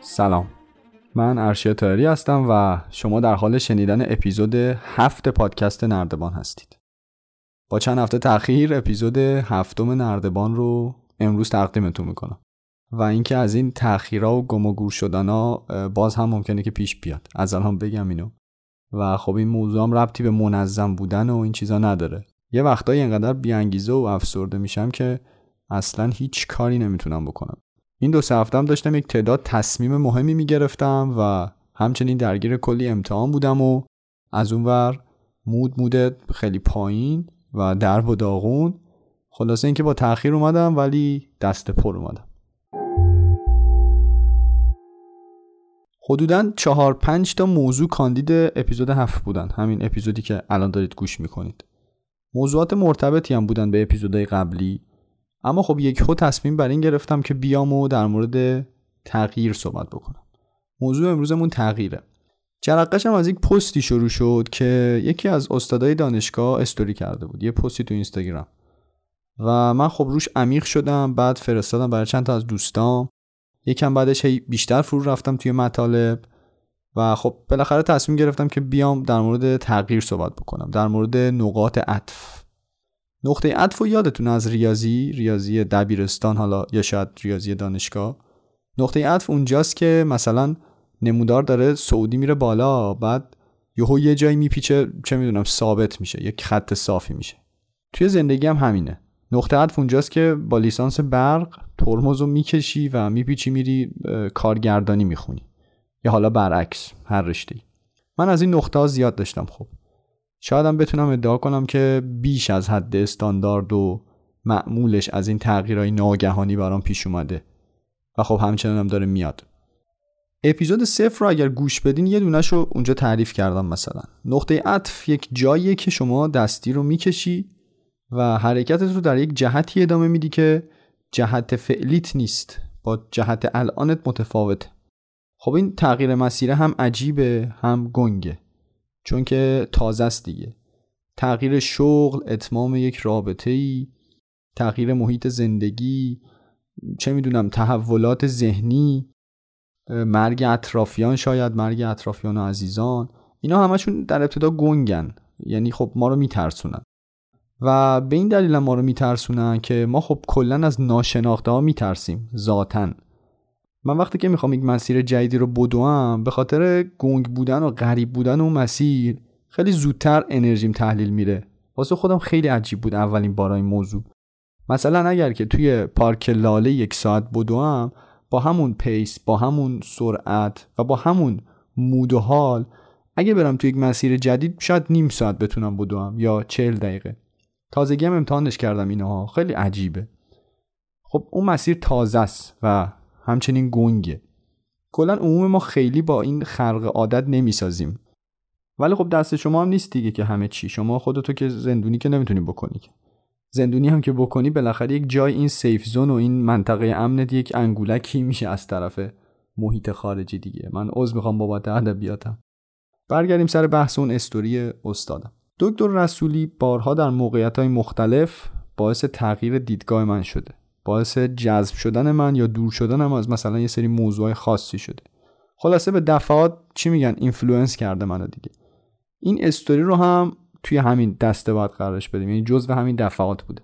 سلام. من ارشیا تایری هستم و شما در حال شنیدن اپیزود هفت پادکست نردبان هستید. با چند هفته تاخیر اپیزود هفتم نردبان رو امروز تقدیمتون می‌کنم. و اینکه از این تاخیرها و گم و گور شدنا باز هم ممکنه که پیش بیاد. از الان بگم اینو. و خب این موضوع هم ربطی به منظم بودن و این چیزا نداره. یه وقتایی اینقدر بیانگیزه و افسرده میشم که اصلا هیچ کاری نمی‌تونم بکنم. این دو سه هفته هم داشتم یک تعداد تصمیم مهمی می‌گرفتم و همچنین درگیر کلی امتحان بودم و از اونور مود مود خیلی پایین و درب و داغون خلاصه اینکه با تاخیر اومدم ولی دست پر اومدم. حدودا چهار پنج تا موضوع کاندید اپیزود هفت بودن. همین اپیزودی که الان دارید گوش می‌کنید. موضوعات مرتبطی هم بودن به اپیزودهای قبلی. اما خب یک هو تصمیم بر این گرفتم که بیام و در مورد تغییر صحبت بکنم. موضوع امروزمون تغییره. جرقش هم از یک پستی شروع شد که یکی از استادای دانشگاه استوری کرده بود. یه پستی تو اینستاگرام. و من خب روش عمیق شدم بعد فرستادم برای چند تا از دوستام. یکم بعدش هی بیشتر فرو رفتم توی مطالب و خب بالاخره تصمیم گرفتم که بیام در مورد تغییر صحبت بکنم در مورد نقاط عطف. نقطه عطف و یادتون از ریاضی ریاضی دبیرستان حالا یا شاید ریاضی دانشگاه. نقطه عطف اونجاست که مثلا نمودار داره سعودی میره بالا بعد یهو یه جایی میپیچه چه می‌دونم ثابت میشه یک خط صافی میشه. توی زندگی هم همینه. نقطه عطف اونجاست که با لیسانس برق ترمز رو می‌کشی و میپیچی میری کارگردانی می‌خونی. یا حالا برعکس هر رشته من از این نقطه ها زیاد داشتم خب. شایدم بتونم ادعا کنم که بیش از حد استاندارد و معمولش از این تغییرهای ناگهانی برام پیش اومده و خب همچنان هم داره میاد. اپیزود صفر رو اگر گوش بدین یه دونش اونجا تعریف کردم مثلا. نقطه عطف یک جاییه که شما دستی رو می‌کشی و حرکتت رو در یک جهتی ادامه میدی که جهت فعلیت نیست. با جهت الانت متفاوته. خب این تغییر مسیره هم عجیبه هم گنگه. چون که تازه است دیگه. تغییر شغل اتمام یک رابطه ای تغییر محیط زندگی. چه می‌دونم تحولات ذهنی. مرگ اطرافیان شاید مرگ اطرافیان و عزیزان. اینا همشون در ابتدا گنگن. یعنی خب ما رو میترسونن. و به این دلیل ما رو میترسونن که ما خب کلا از ناشناخته ها میترسیم ذاتن من وقتی که می‌خوام یک مسیر جدیدی رو بدوم به خاطر گنگ بودن و غریب بودن اون مسیر خیلی زودتر انرژیم تحلیل میره. واسه خودم خیلی عجیب بود اولین بار این موضوع. مثلا اگر که توی پارک لاله یک ساعت بدوم با همون پیس با همون سرعت و با همون مود و حال اگه برم توی یک مسیر جدید شاید نیم ساعت بتونم بدوم یا چهل دقیقه. تازگی هم امتحانش کردم اینها. خیلی عجیبه. خب اون مسیر تازه است و همچنین گنگه. کلا عموم ما خیلی با این خرق عادت نمی‌سازیم. ولی خب دست شما هم نیست دیگه که همه چی. شما خودتو که زندونی که نمی‌تونی بکنی زندونی هم که بکنی بالاخره یک جای این سیف زون و این منطقه امنت یک انگولکی میشه از طرف محیط خارجی دیگه. من عذر می‌خوام بابت ادبیاتم. برگردیم سر بحث اون استوری استادم. دکتر رسولی بارها در موقعیت های مختلف باعث تغییر دیدگاه من شده. باعث جذب شدن من یا دور شدنم از مثلا یه سری موضوع خاصی شده. خلاصه به دفعات چی میگن؟ influence کرده منو دیگه. این استوری رو هم توی همین دسته باید قرارش بدیم. یعنی جزو همین دفعات بوده.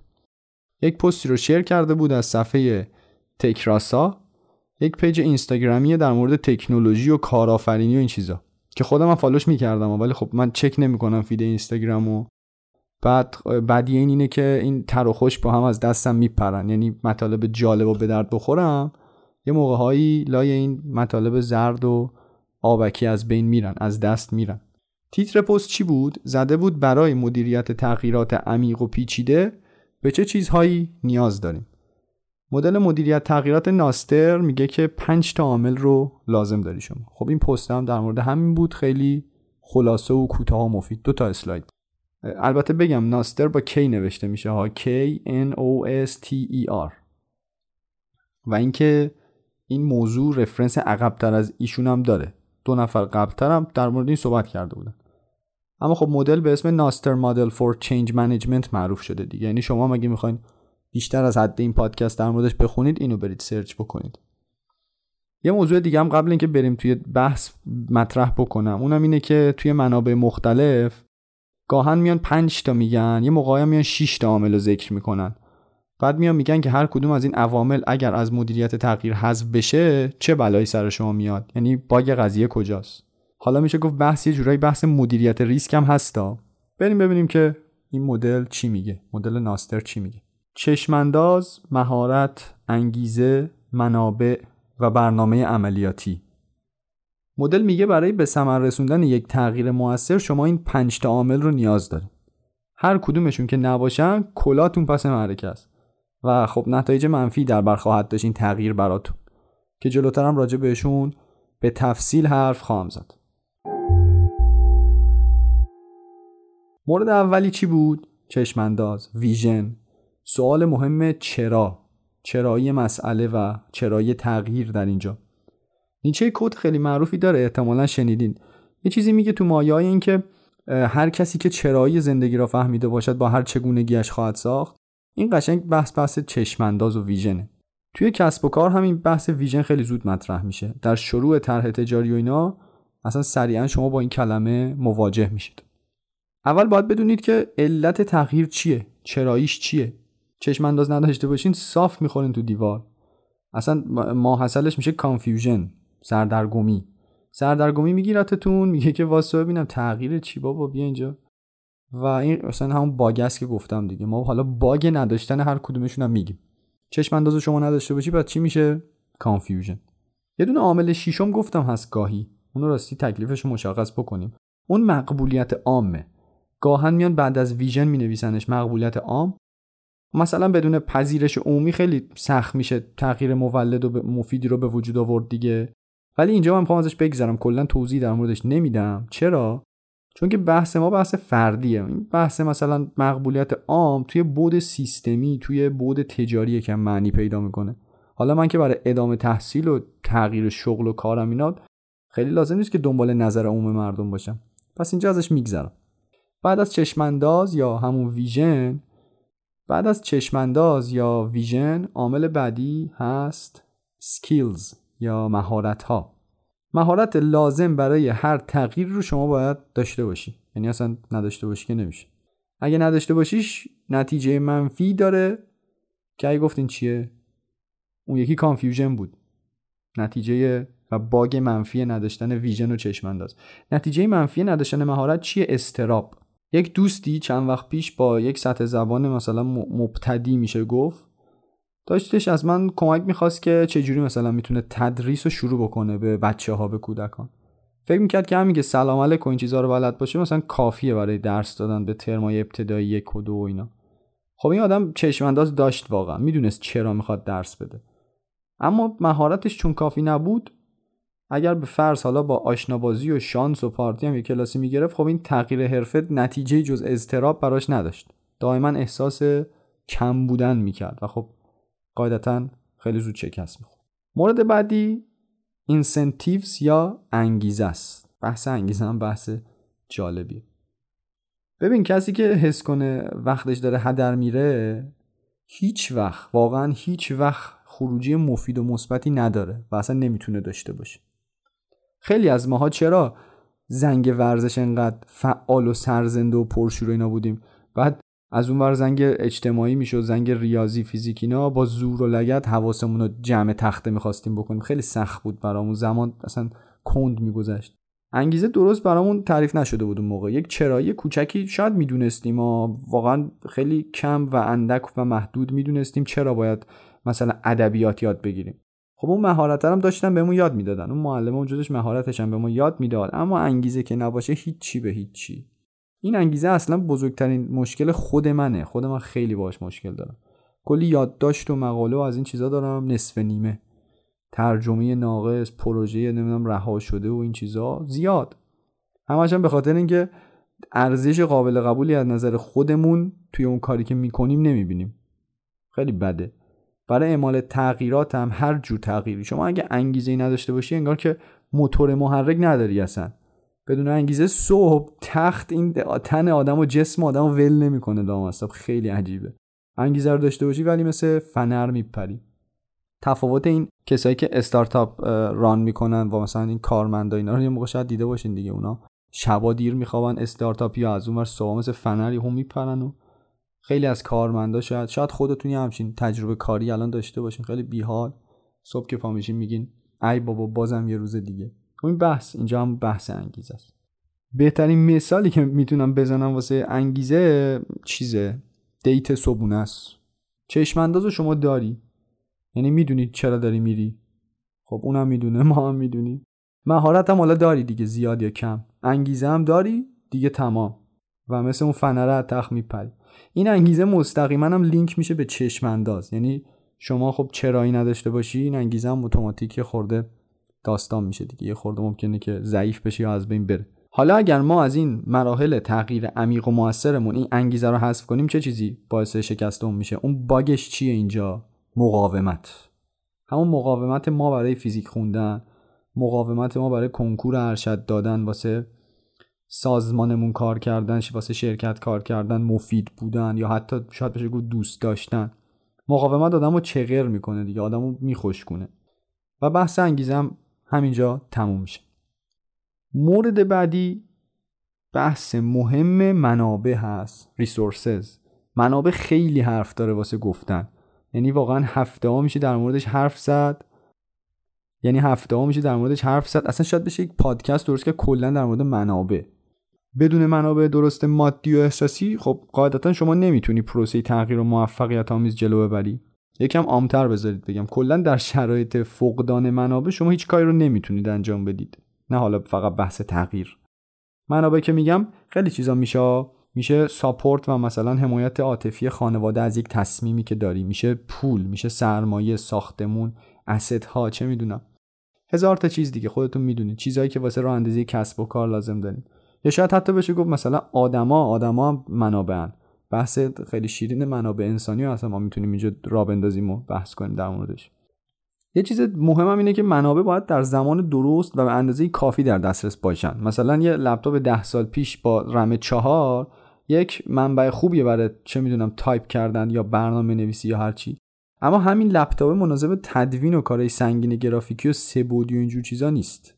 یک پستی رو share کرده بود از صفحه TechRasa یک page اینستاگرامی در مورد تکنولوژی و کارآفرینی و این چیزا. که خودم هم follow ش می‌کردم ولی خب من چک نمی‌کنم feed اینستاگرامو بعد بعدی این اینه که این تر و خوش با هم از دستم میپرن. یعنی مطالب جالب و به درد بخورم. یه موقع هایی لای این مطالب زرد و آبکی از بین میرن از دست میرن. تیتر پست چی بود؟ زده بود برای مدیریت تغییرات عمیق و پیچیده به چه چیزهایی نیاز داریم. مدل مدیریت تغییرات ناستر میگه که پنج تا عامل رو لازم داری شما. خب این پست هم در مورد همین بود. خیلی خلاصه و کوتاه و مفید. دو تا اسلاید. البته بگم Knoster با K نوشته میشه ها؟ K N O S T E R. و اینکه این موضوع reference عقبتر از ایشون هم داره. دو نفر قبلتر هم در مورد این صحبت کرده بودن. اما خب مدل به اسم Knoster Model for Change Management معروف شده دیگه. یعنی شما مگه می‌خواین بیشتر از حد این پادکست در موردش بخونید اینو برید search بکنید. یه موضوع دیگه هم قبل اینکه بریم توی بحث مطرح بکنم اونم اینه که توی منابع مختلف گاهن میان 5 تا میگن یه موقعی میان 6 تا عامل رو ذکر می‌کنن. بعد میان میگن که هر کدوم از این عوامل اگر از مدیریت تغییر حذف بشه چه بلایی سر شما میاد؟ یعنی باگ قضیه کجاست؟ حالا میشه گفت بحث یه جورایی بحث مدیریت ریسک هم هستا بریم ببینیم که این مدل چی میگه؟ مدل ناستر چی میگه؟ چشمانداز مهارت انگیزه منابع و برنامه عملیاتی. مدل میگه برای به ثمر رسوندن یک تغییر موثر شما این پنج تا عامل رو نیاز دارید. هر کدومشون که نباشن کلاتون پس معرکه است. و خب نتایج منفی در بر خواهد داشت این تغییر براتون. که جلوترم راجع بهشون به تفصیل حرف خواهم زد. مورد اولی چی بود؟ چشمانداز ویژن. سوال مهم چرا؟ چرایی مسئله و چرایی تغییر در اینجا. نیچه کد خیلی معروفی داره احتمالا شنیدین. یه چیزی میگه تو مایه این که هر کسی که چرایی زندگی را فهمیده باشد با هر چگونگیش خواهد ساخت. این قشنگ بحث بحث چشمانداز و ویژنه توی کسب و کار همین بحث ویژن خیلی زود مطرح میشه. در شروع طرح تجاری و اینا اصلا سریعا شما با این کلمه مواجه میشید. اول باید بدونید که علت تغییر چیه؟ چراییش چیه؟ چشم انداز نداشته باشین صاف می‌خورین تو دیوار. اصلا ماحصلش میشه confusion سردرگمی. سردرگمی میگیرتتون میگه که وایسا ببینم تغییر چی بابا بیا اینجا. و این اصلا همون bug است که گفتم دیگه. ما حالا bug نداشتن هر کدومشون هم میگیم. چشم انداز شما نداشته باشی بعد چی میشه؟ confusion. یه دونه عامل شیشم گفتم هست گاهی. اون راستی تکلیفش مشخص بکنیم. اون مقبولیت عامه. گاهن میان بعد از vision می نویسنش مقبولیت عام. مثلا بدون پذیرش عمومی خیلی سخت میشه تغییر مولد و مفیدی رو به وجود آورد دیگه. ولی اینجا من می‌خوام ازش بگذرم. کلا توضیح در موردش نمیدم. چرا؟ چون که بحث ما بحث فردیه. این بحث مثلا مقبولیت عام توی بعد سیستمی توی بعد تجاری که معنی پیدا می‌کنه. حالا من که برای ادامه تحصیل و تغییر شغل و کارم اینا خیلی لازم نیست که دنبال نظر عموم مردم باشم. پس اینجا ازش میگذرم. بعد از چشمانداز یا همون vision بعد از چشمانداز یا vision عامل بعدی هست skills یا مهارت ها مهارت لازم برای هر تغییر رو شما باید داشته باشی. یعنی اصلا نداشته باشی که نمیشه. اگه نداشته باشیش نتیجه منفی داره که اگه گفتین چیه؟ اون یکی confusion بود. نتیجه و bug منفی نداشتن vision و چشمانداز. نتیجه منفی نداشتن مهارت چیه؟ اضطراب. یک دوستی چند وقت پیش با یک سطح زبان مثلا مبتدی میشه گفت. داشتش از من کمک می‌خواست که چجوری مثلا می‌تونه تدریس رو شروع بکنه به بچه ها به کودکان. فکر می‌کرد که همین که سلام علیکم این چیزها رو بلد باشه مثلا کافیه برای درس دادن به ترمای ابتدایی یک و دو و اینا. خب این آدم چشمانداز داشت واقعا. می‌دونست چرا می‌خواد درس بده. اما مهارتش چون کافی نبود اگر به فرض حالا با آشنابازی و شانس و پارتی هم یه کلاسی می‌گرفت خب این تغییر حرفه نتیجه جز اضطراب براش نداشت. دائما احساس کم بودن می‌کرد و خب قاعدتا خیلی زود شکست می‌خورد. مورد بعدی incentives یا انگیزه است. بحث انگیزه هم بحث جالبی ببین کسی که حس کنه وقتش داره هدر میره هیچ وقت واقعا هیچ وقت خروجی مفید و مثبتی نداره و اصلا نمی‌تونه داشته باشه. خیلی از ماها چرا زنگ ورزش انقدر فعال و سرزنده و پرشور اینا بودیم؟ بعد از اون ور زنگ اجتماعی می‌شد زنگ ریاضی فیزیک اینا با زور و لگت حواسمون رو جمع تخته می‌خواستیم بکنیم. خیلی سخت بود برامون. زمان اصلا کند میگذشت. انگیزه درست برامون تعریف نشده بود اون موقع. یک چرایی کوچکی شاید می‌دونستیم. و واقعا خیلی کم و اندک و محدود می‌دونستیم چرا باید مثلا ادبیات یاد بگیریم. خب اون مهارت هم داشتن بهمون یاد می‌دادن. اون معلم اونجورش مهارتش هم به ما یاد می‌داد. اما انگیزه که نباشه هیچی به هیچی. این انگیزه اصلا بزرگترین مشکل خود منه. خود من خیلی باش مشکل دارم. کلی یادداشت و مقاله و از این چیزا دارم. نصف نیمه. ترجمه ناقص پروژه نمی‌دونم رها شده و این چیزا زیاد. همش به خاطر اینکه ارزش قابل قبولی از نظر خودمون توی اون کاری که می‌کنیم نمی‌بینیم. خیلی بده. برای اعمال تغییرات هم هر جور تغییری. شما اگه انگیزه ای نداشته باشی انگار که موتور محرک نداری اصلا. بدون انگیزه صبح تخت این تن آدم و جسم آدم رو ول نمی‌کنه لامصب خیلی عجیبه. انگیزه رو داشته باشی ولی مثل فنر میپری. تفاوت این کسایی که استارتاپ ران می‌کنن و مثلا این کارمندا اینا رو یه موقع شاید دیده باشین دیگه اونا. شبا دیر میخوابن استارتاپ یا از اونور صبح مثل فنری هم میپرن و خیلی از کارمندا شاید شاید خودتون همچین تجربه کاری الان داشته باشین خیلی بیحال. صبح که پا میشین میگین ای بابا بازم یه روز دیگه. این بحث اینجا هم بحث انگیزه است. بهترین مثالی که می‌تونم بزنم واسه انگیزه چیزه؟ دیت صبونه است. چشم شما داری. یعنی می‌دونی چرا داری میری. خب اونم می‌دونه ما هم می‌دونی مهارت هم حالا داری دیگه زیاد یا کم. انگیزه هم داری دیگه تمام. و مثل اون فنره تخت میپری. این انگیزه مستقیما هم لینک میشه به چشم انداز یعنی شما خب چرایی نداشته باشی این انگیزه هم اتوماتیک خورده داستان میشه دیگه. یه خورده ممکنه که ضعیف بشه یا از بین بره. حالا اگر ما از این مراحل تغییر عمیق و موثرمون این انگیزه رو حذف کنیم چه چیزی باعث شکست اون میشه؟ اون باگش چیه اینجا؟ مقاومت. همون مقاومت ما برای فیزیک خوندن مقاومت ما برای کنکور ارشد دادن واسه سازمانمون کار کردن واسه شرکت کار کردن مفید بودن یا حتی شاید بشه گفت دوست داشتن. مقاومت آدم رو چغر می‌کنه دیگه آدم رو میخوش کنه و بحث انگیزم همینجا تموم میشه مورد بعدی بحث مهم منابع هست ریسورسز منابع خیلی حرف داره واسه گفتن. یعنی واقعا هفته ها میشه در موردش حرف زد. یعنی هفته ها میشه در موردش حرف زد. اصلا شاید بشه یک پادکست درست که کلا در مورد منابع. بدون منابع درست مادی و احساسی خب قاعدتا شما نمی‌تونی پروسه تغییر و موفقیت آمیز جلو ببری. یکم عامتر بذارید بگم. کلا در شرایط فقدان منابع شما هیچ کاری رو نمی‌تونید انجام بدید. نه حالا فقط بحث تغییر. منابع که میگم خیلی چیزا میشه میشه ساپورت و مثلا حمایت عاطفی خانواده از یک تصمیمی که داری. میشه پول میشه سرمایه ساختمون اسید ها چه می‌دونم. هزار تا چیز دیگه. خودتون می‌دونید. چیزهایی که واسه راه اندازی کسب و کار لازم داریم یا شاید حتی بشه گفت مثلا آدما آدما هم منابعن. بحث خیلی شیرین منابع انسانی اصلا ما می‌تونیم اینجا را بندازیم و بحث کنیم در موردش. یه چیز مهم هم اینه که منابع باید در زمان درست و به اندازه کافی در دسترس باشن. مثلا یه لپتاپ ده سال پیش با رم چهار یک منبع خوبیه برای چه می‌دونم تایپ کردن یا برنامه نویسی یا هر چی. اما همین لپتاپ مناسب تدوین و کارهای سنگین گرافیکی و سه‌بعدی و اینجور چیزا نیست.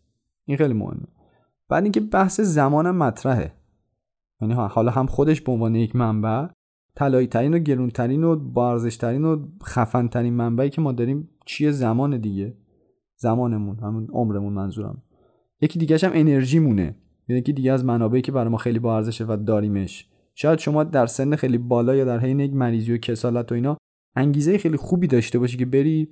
این خیلی مهمه. بعد اینکه بحث زمانم مطرحه. یعنی حالا هم خودش به عنوان یک منبع طلایی ترین و گرونترین و باارزش‌ترین و خفن ترین منبعی که ما داریم چیه زمان دیگه؟ زمانمون همون عمرمون منظورم. یکی دیگه هم انرژی مونه یکی دیگه از منابعی که برای ما خیلی با ارزشه و داریمش. شاید شما در سن خیلی بالا یا در حین یک مریضی و کسالت و اینا انگیزه خیلی خوبی داشته باشی که بری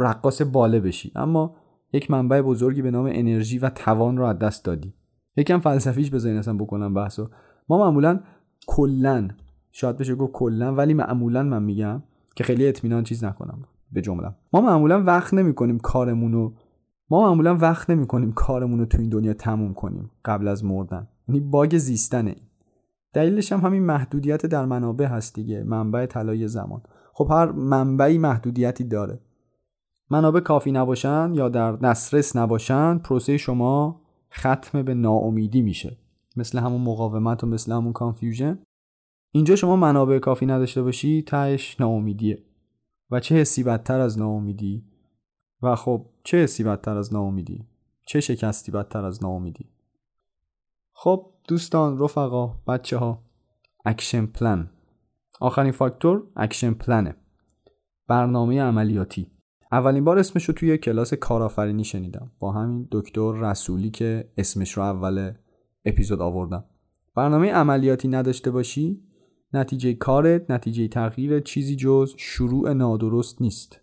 رقاص باله بشی. اما یک منبع بزرگی به نام انرژی و توان رو از دست دادی. یکم فلسفیش بذارین اصلا بکنم بحثو. ما معمولا کلا شاید بشه گفت کلا ولی معمولا من میگم که خیلی اطمینان چیز نکنم. به جمله ما معمولا وقت نمی‌کنیم کارمون رو ما معمولا وقت نمی‌کنیم کارمون رو تو این دنیا تموم کنیم قبل از مردن. یعنی bug زیستنه دلیلش هم همین محدودیت در منابع هست دیگه منبع طلایی زمان. خب هر منبعی محدودیتی داره. منابع کافی نباشن یا در دسترس نباشن پروسه شما ختم به ناامیدی میشه. مثل همون مقاومت و مثل همون confusion اینجا شما منابع کافی نداشته باشی تهش ناامیدیه. و چه حسی بدتر از ناامیدی؟ و خب چه حسی بدتر از ناامیدی؟ چه شکستی بدتر از ناامیدی؟ خب دوستان رفقا بچه ها action plan. آخرین فاکتور action plan ه. برنامه عملیاتی. اولین بار اسمش رو توی کلاس کارآفرینی شنیدم. با همین دکتر رسولی که اسمش رو اول اپیزود آوردم. برنامه عملیاتی نداشته باشی؟ نتیجه کارت نتیجه تغییر چیزی جز شروع نادرست نیست.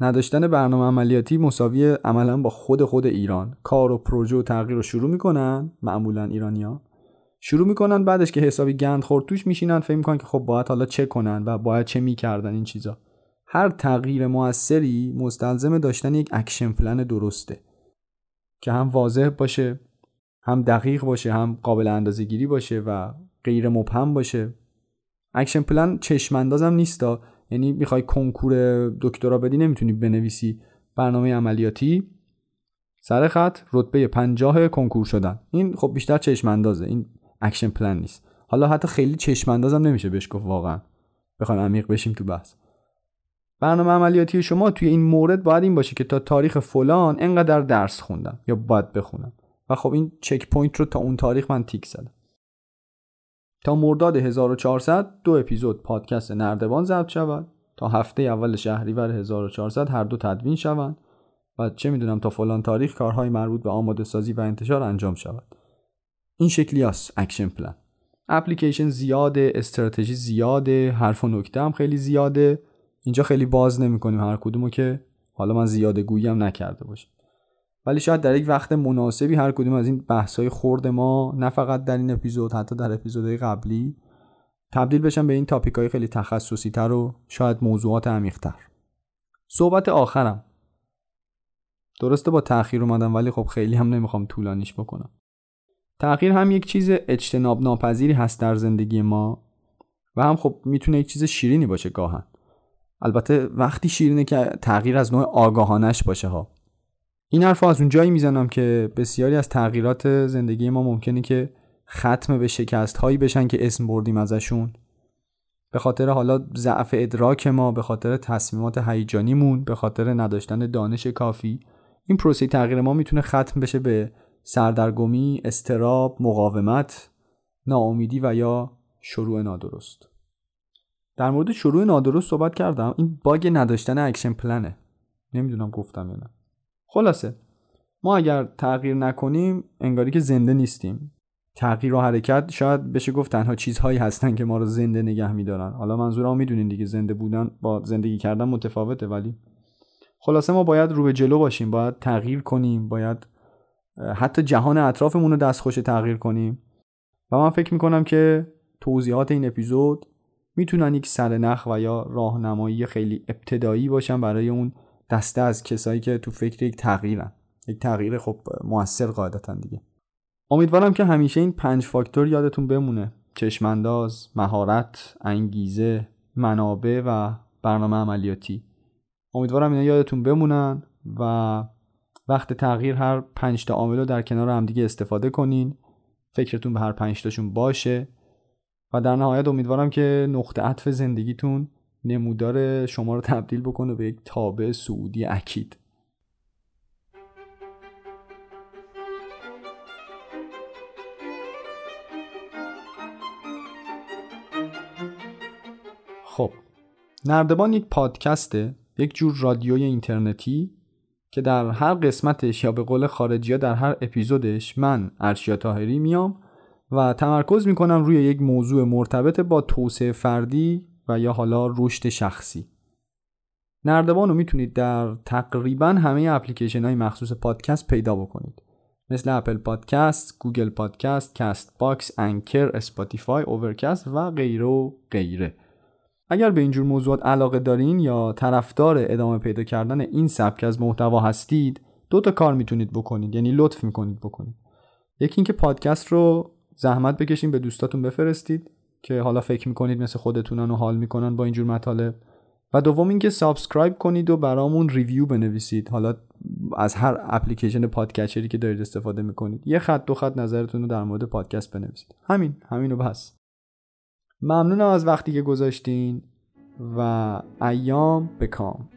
نداشتن برنامه عملیاتی مساوی عملا با خود خود ایران. کار و پروژه و تغییر رو شروع می‌کنن معمولا ایرانیا شروع می‌کنن بعدش که حسابی گند خورد توش میشینن فکر می‌کنن که خب باید حالا چه کنن و باید چه می‌کردن این چیزا. هر تغییر موثری مستلزم داشتن یک action plan درسته که هم واضح باشه هم دقیق باشه هم قابل اندازه گیری باشه و غیر مبهم باشه. action plan چشم اندازم نیستا. یعنی می‌خوای کنکور دکترا بدی نمی‌تونی بنویسی برنامه عملیاتی. سر خط رتبه پنجاه کنکور شدن. این خب بیشتر چشم اندازه این action plan نیست. حالا حتی خیلی چشم اندازم نمیشه بهش گفت واقعا. بخوایم عمیق بشیم تو بحث. برنامه عملیاتی شما توی این مورد باید این باشه که تا تاریخ فلان انقدر درس خوندم یا باید بخونم. و خب این checkpoint رو تا اون تاریخ من تیک زدم. تا مرداد 1400 دو اپیزود پادکست نردبان ضبط شود. تا هفته اول شهریور 1400 هر دو تدوین شوند. و چه می‌دونم تا فلان تاریخ کارهای مربوط به آماده سازی و انتشار انجام شود. این شکلی است action plan. اپلیکیشن زیاده استراتژی زیاده حرف و نکته هم خیلی زیاده. اینجا خیلی باز نمی‌کنیم هر کدومو که حالا من زیاده گویی هم نکرده باشم. ولی شاید در یک وقت مناسبی هر کدوم از این بحث‌های خورد ما نه فقط در این اپیزود حتی در اپیزودهای قبلی تبدیل بشن به این تاپیک های خیلی تخصصی تر و شاید موضوعات عمیق‌تر. صحبت آخرم. درسته با تاخیر اومدم ولی خب خیلی هم نمی‌خوام طولانیش بکنم. تغییر هم یک چیز اجتناب ناپذیری هست در زندگی ما و هم خب می‌تونه یک چیز شیرینی باشه گاهن. البته وقتی شیرینه که تغییر از نوع آگاهانش باشه ها این حرف از اونجایی می‌زنم که بسیاری از تغییرات زندگی ما ممکنه که ختم به شکست هایی بشن که اسم بردیم ازشون به خاطر حالا ضعف ادراک ما به خاطر تصمیمات هیجانیمون به خاطر نداشتن دانش کافی این پروسه تغییر ما می‌تونه ختم بشه به سردرگمی، استراب، مقاومت، ناامیدی و یا شروع نادرست. در مورد شروع نادرست صحبت کردم این bug نداشتن action plan ه. نمی‌دونم گفتم یا نه. خلاصه ما اگر تغییر نکنیم انگاری که زنده نیستیم. تغییر و حرکت شاید بشه گفت تنها چیزهایی هستن که ما رو زنده نگه میدارن. حالا منظورم می‌دونین دیگه زنده بودن با زندگی کردن متفاوته ولی خلاصه ما باید رو به جلو باشیم باید تغییر کنیم باید حتی جهان اطرافمون رو دستخوش تغییر کنیم و من فکر می‌کنم که توضیحات این اپیزود می‌تونن یک سرنخ و یا راهنمایی خیلی ابتدایی باشن برای اون دسته از کسایی که تو فکر یک تغییرن. یک تغییر خب موثر قاعدتا دیگه. امیدوارم که همیشه این پنج فاکتور یادتون بمونه. چشمانداز، مهارت، انگیزه، منابع و برنامه عملیاتی. امیدوارم اینا یادتون بمونن و وقت تغییر هر پنج تا عامل رو در کنار همدیگه استفاده کنین. فکرتون به هر پنج تاشون باشه. و در نهایت امیدوارم که نقطه عطف زندگیتون نمودار شما رو تبدیل بکنه به یک تابع سعودی اکید. خب نردبان یک پادکسته یک جور رادیوی اینترنتی که در هر قسمتش یا به قول خارجی در هر اپیزودش من ارشیا طاهری میام و تمرکز می‌کنم روی یک موضوع مرتبط با توسعه فردی و یا حالا رشد شخصی. نردبان رو می‌تونید در تقریبا همه اپلیکیشن های مخصوص پادکست پیدا بکنید. مثل اپل پادکست، گوگل پادکست، کاست باکس، انکر، اسپاتیفای، اوورکست و غیره و غیره. اگر به اینجور موضوعات علاقه دارین یا طرفدار ادامه پیدا کردن این سبک از محتوا هستید دو تا کار می‌تونید بکنید یعنی لطف می‌کنید بکنید. یکی اینکه پادکست رو زحمت بکشین به دوستاتون بفرستید که حالا فکر می‌کنید مثل خودتونن و حال می‌کنن با اینجور مطالب. و دوم اینکه subscribe کنید و برامون review بنویسید. حالا از هر اپلیکیشن podcatcher ی که دارید استفاده می‌کنید. یه خط دو خط نظرتون رو در مورد پادکست بنویسید. همین همینو بس. ممنونم از وقتی که گذاشتین و ایام بکام